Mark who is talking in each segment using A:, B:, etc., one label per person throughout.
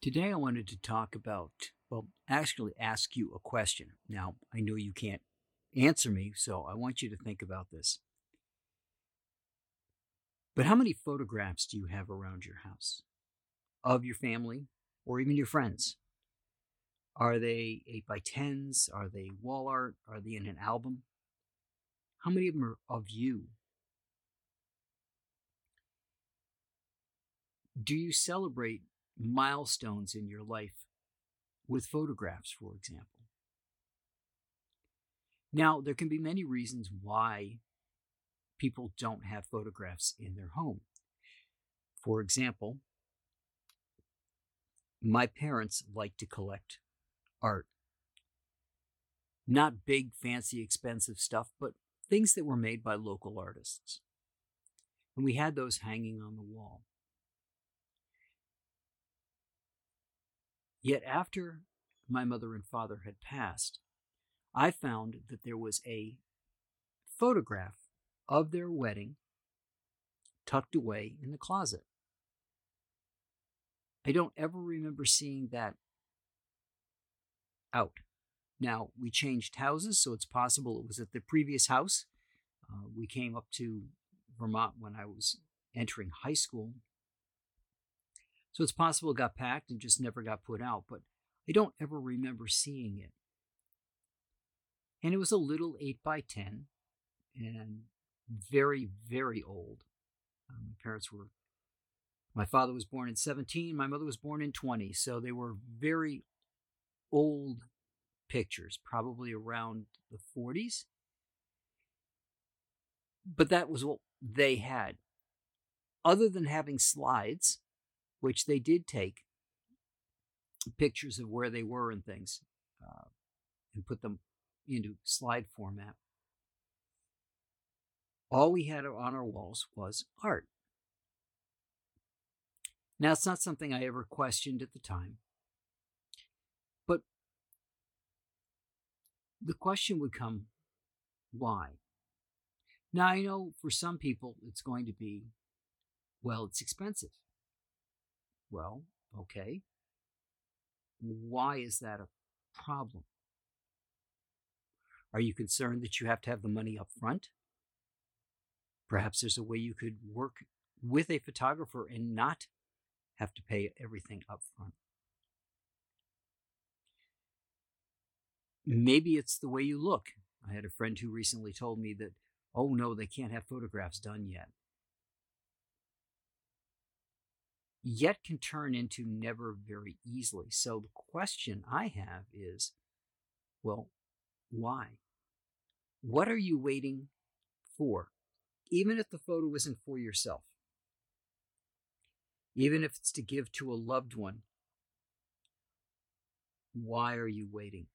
A: Today, I wanted to talk about, well, actually ask you a question. Now, I know you can't answer me, so I want you to think about this. But how many photographs do you have around your house of your family or even your friends? Are they 8 by 10s? Are they wall art? Are they in an album? How many of them are of you? Do you celebrate milestones in your life with photographs, for example? Now, there can be many reasons why people don't have photographs in their home. For example, my parents like to collect art. Not big, fancy, expensive stuff, but things that were made by local artists. And we had those hanging on the wall. Yet after my mother and father had passed, I found that there was a photograph of their wedding tucked away in the closet. I don't ever remember seeing that out. Now, we changed houses, so it's possible it was at the previous house. Uh, we came up to Vermont when I was entering high school. So it's possible it got packed and just never got put out, but I don't ever remember seeing it. And it was a little 8 by 10 and very, very old. Um, my parents were, my father was born in 17, my mother was born in 20. So they were very old pictures, probably around the 40s. But that was what they had. Other than having slides, which they did take pictures of where they were and things uh, and put them into slide format. All we had on our walls was art. Now, it's not something I ever questioned at the time, but the question would come why? Now, I know for some people it's going to be, well, it's expensive. Well, okay. Why is that a problem? Are you concerned that you have to have the money up front? Perhaps there's a way you could work with a photographer and not have to pay everything up front. Maybe it's the way you look. I had a friend who recently told me that, oh no, they can't have photographs done yet. Yet can turn into never very easily. So the question I have is, well, why? What are you waiting for? Even if the photo isn't for yourself, even if it's to give to a loved one, why are you waiting?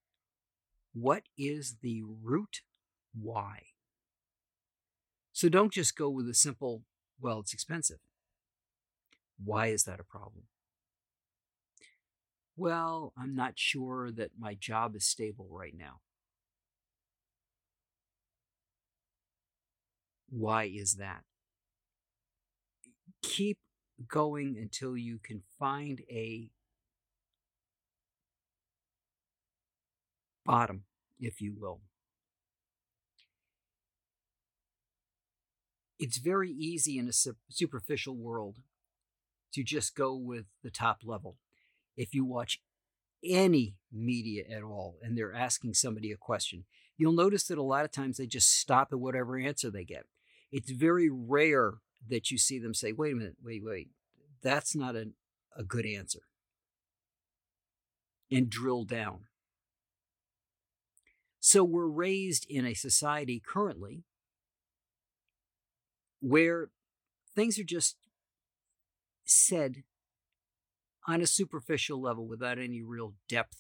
A: What is the root why? So don't just go with a simple, well, it's expensive. Why is that a problem? Well, I'm not sure that my job is stable right now. Why is that? Keep going until you can find a bottom, if you will. It's very easy in a superficial world to just go with the top level. If you watch any media at all and they're asking somebody a question, you'll notice that a lot of times they just stop at whatever answer they get it's very rare that you see them say, wait a minute, wait, wait, that's not a, a good answer. And drill down. So we're raised in a society currently where things are just said on a superficial level without any real depth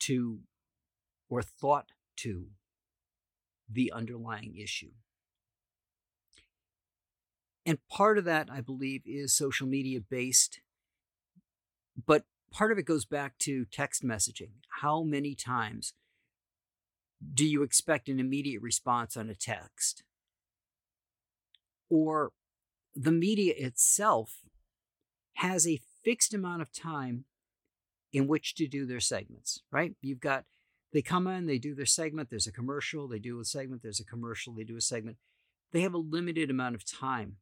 A: to or thought to the underlying issue. And part of that, I believe, is social media based. But part of it goes back to text messaging. How many times do you expect an immediate response on a text? Or the media itself has a fixed amount of time in which to do their segments, right? You've got, they come in, they do their segment, there's a commercial, they do a segment, there's a commercial, they do a segment. They have a limited amount of time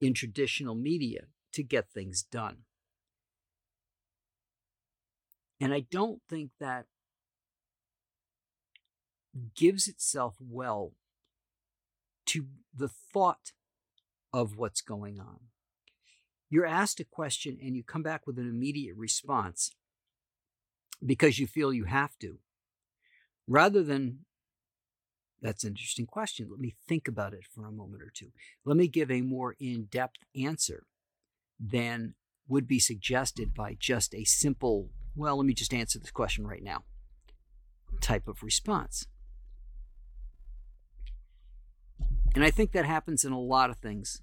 A: in traditional media to get things done. And I don't think that gives itself well to the thought of what's going on. You're asked a question and you come back with an immediate response because you feel you have to, rather than, that's an interesting question. Let me think about it for a moment or two. Let me give a more in depth answer than would be suggested by just a simple, well, let me just answer this question right now type of response. And I think that happens in a lot of things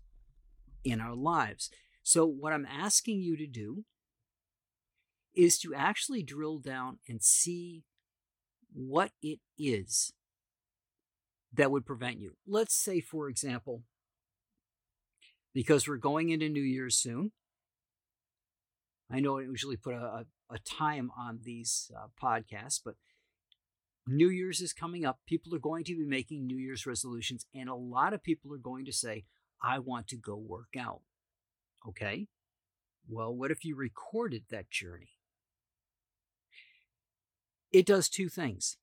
A: in our lives. So, what I'm asking you to do is to actually drill down and see what it is that would prevent you. Let's say, for example, because we're going into New Year's soon. I know I usually put a, a, time on these uh, podcasts, but New Year's is coming up. People are going to be making New Year's resolutions, and a lot of people are going to say, I want to go work out. Okay. Well, what if you recorded that journey? It does two things.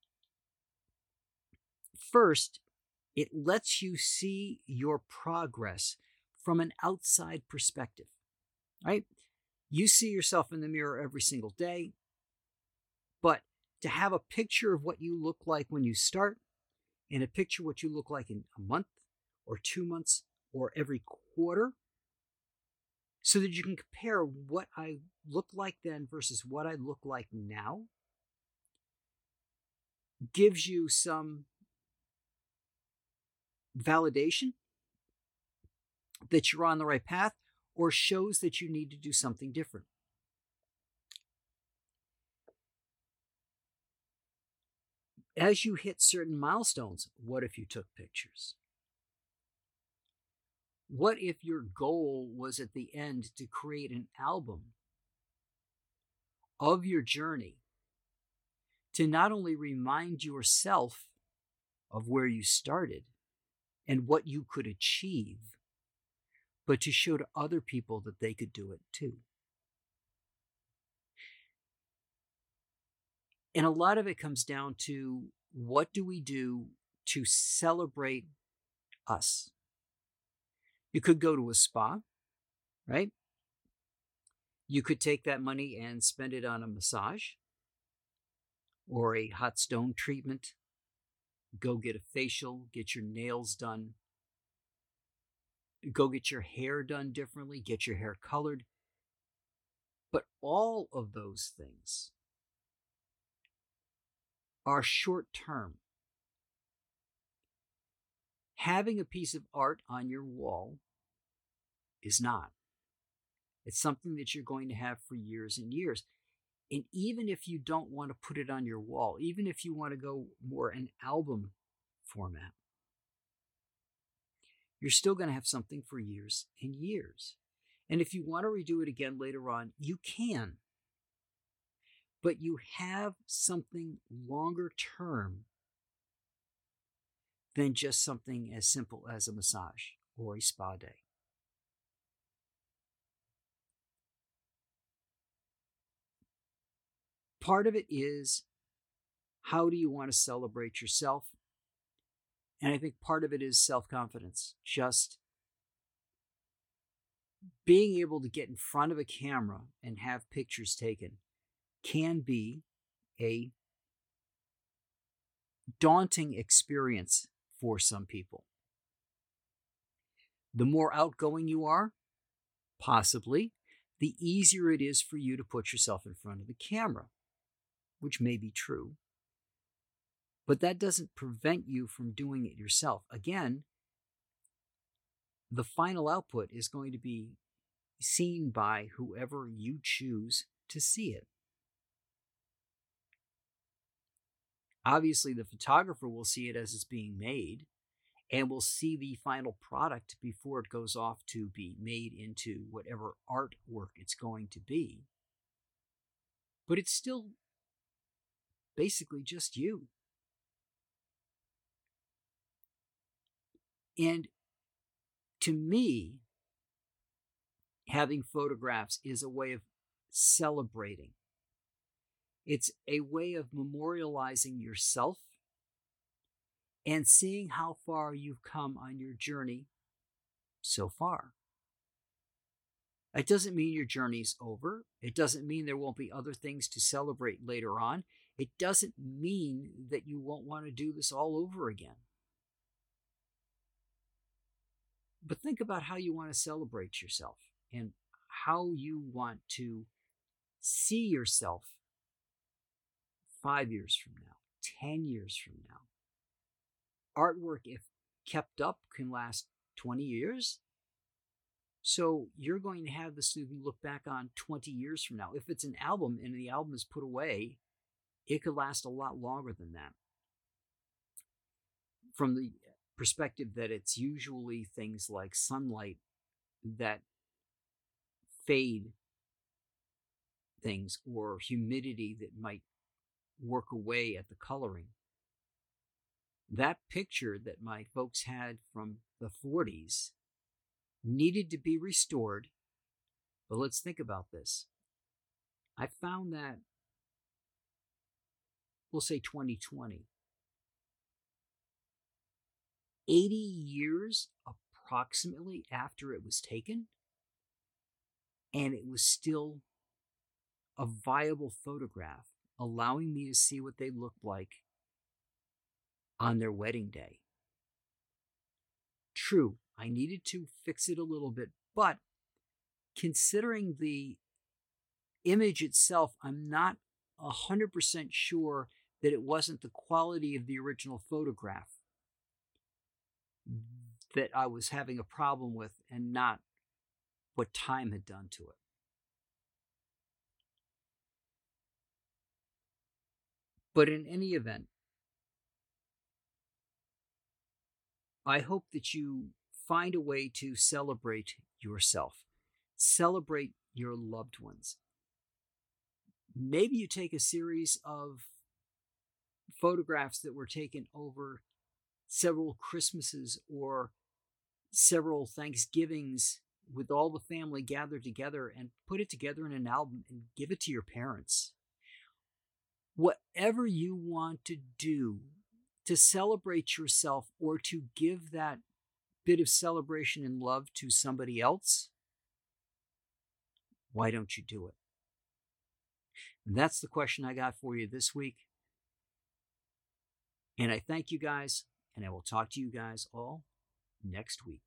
A: First, it lets you see your progress from an outside perspective, right? You see yourself in the mirror every single day, to have a picture of what you look like when you start and a picture what you look like in a month or two months or every quarter so that you can compare what I looked like then versus what I look like now gives you some validation that you're on the right path or shows that you need to do something different. As you hit certain milestones, what if you took pictures? What if your goal was at the end to create an album of your journey to not only remind yourself of where you started and what you could achieve, but to show to other people that they could do it too? And a lot of it comes down to what do we do to celebrate us? You could go to a spa, right? You could take that money and spend it on a massage or a hot stone treatment. Go get a facial, get your nails done, go get your hair done differently, get your hair colored. But all of those things are short term. Having a piece of art on your wall is not. It's something that you're going to have for years and years. And even if you don't want to put it on your wall, even if you want to go more an album format, you're still going to have something for years and years. And if you want to redo it again later on, you can but you have something longer term than just something as simple as a massage or a spa day. Part of it is how do you want to celebrate yourself? And I think part of it is self confidence, just being able to get in front of a camera and have pictures taken can be a daunting experience for some people. The more outgoing you are, possibly, the easier it is for you to put yourself in front of the camera, which may be true. But that doesn't prevent you from doing it yourself. Again, the final output is going to be seen by whoever you choose to see it. Obviously, the photographer will see it as it's being made, and we'll see the final product before it goes off to be made into whatever artwork it's going to be. But it's still basically just you. And to me, having photographs is a way of celebrating. It's a way of memorializing yourself and seeing how far you've come on your journey so far. It doesn't mean your journey's over. It doesn't mean there won't be other things to celebrate later on. It doesn't mean that you won't want to do this all over again. But think about how you want to celebrate yourself and how you want to see yourself five years from now, 10 years from now. Artwork, if kept up, can last 20 years. So you're going to have this to look back on 20 years from now. If it's an album and the album is put away, it could last a lot longer than that. From the perspective that it's usually things like sunlight that fade things or humidity that might work away at the coloring. That picture that my folks had from the 40s needed to be restored. But let's think about this. I found that, we'll say 2020, 80 years approximately after it was taken, and it was still a viable photograph, allowing me to see what they looked like on their wedding day. True, I needed to fix it a little bit, but considering the image itself, I'm not 100% sure that it wasn't the quality of the original photograph that I was having a problem with and not what time had done to it. But in any event, I hope that you find a way to celebrate yourself, celebrate your loved ones. Maybe you take a series of photographs that were taken over several Christmases or several Thanksgivings with all the family gathered together and put it together in an album and give it to your parents. Whatever you want to do to celebrate yourself or to give that bit of celebration and love to somebody else, why don't you do it? And that's the question I got for you this week. And I thank you guys, and I will talk to you guys all next week.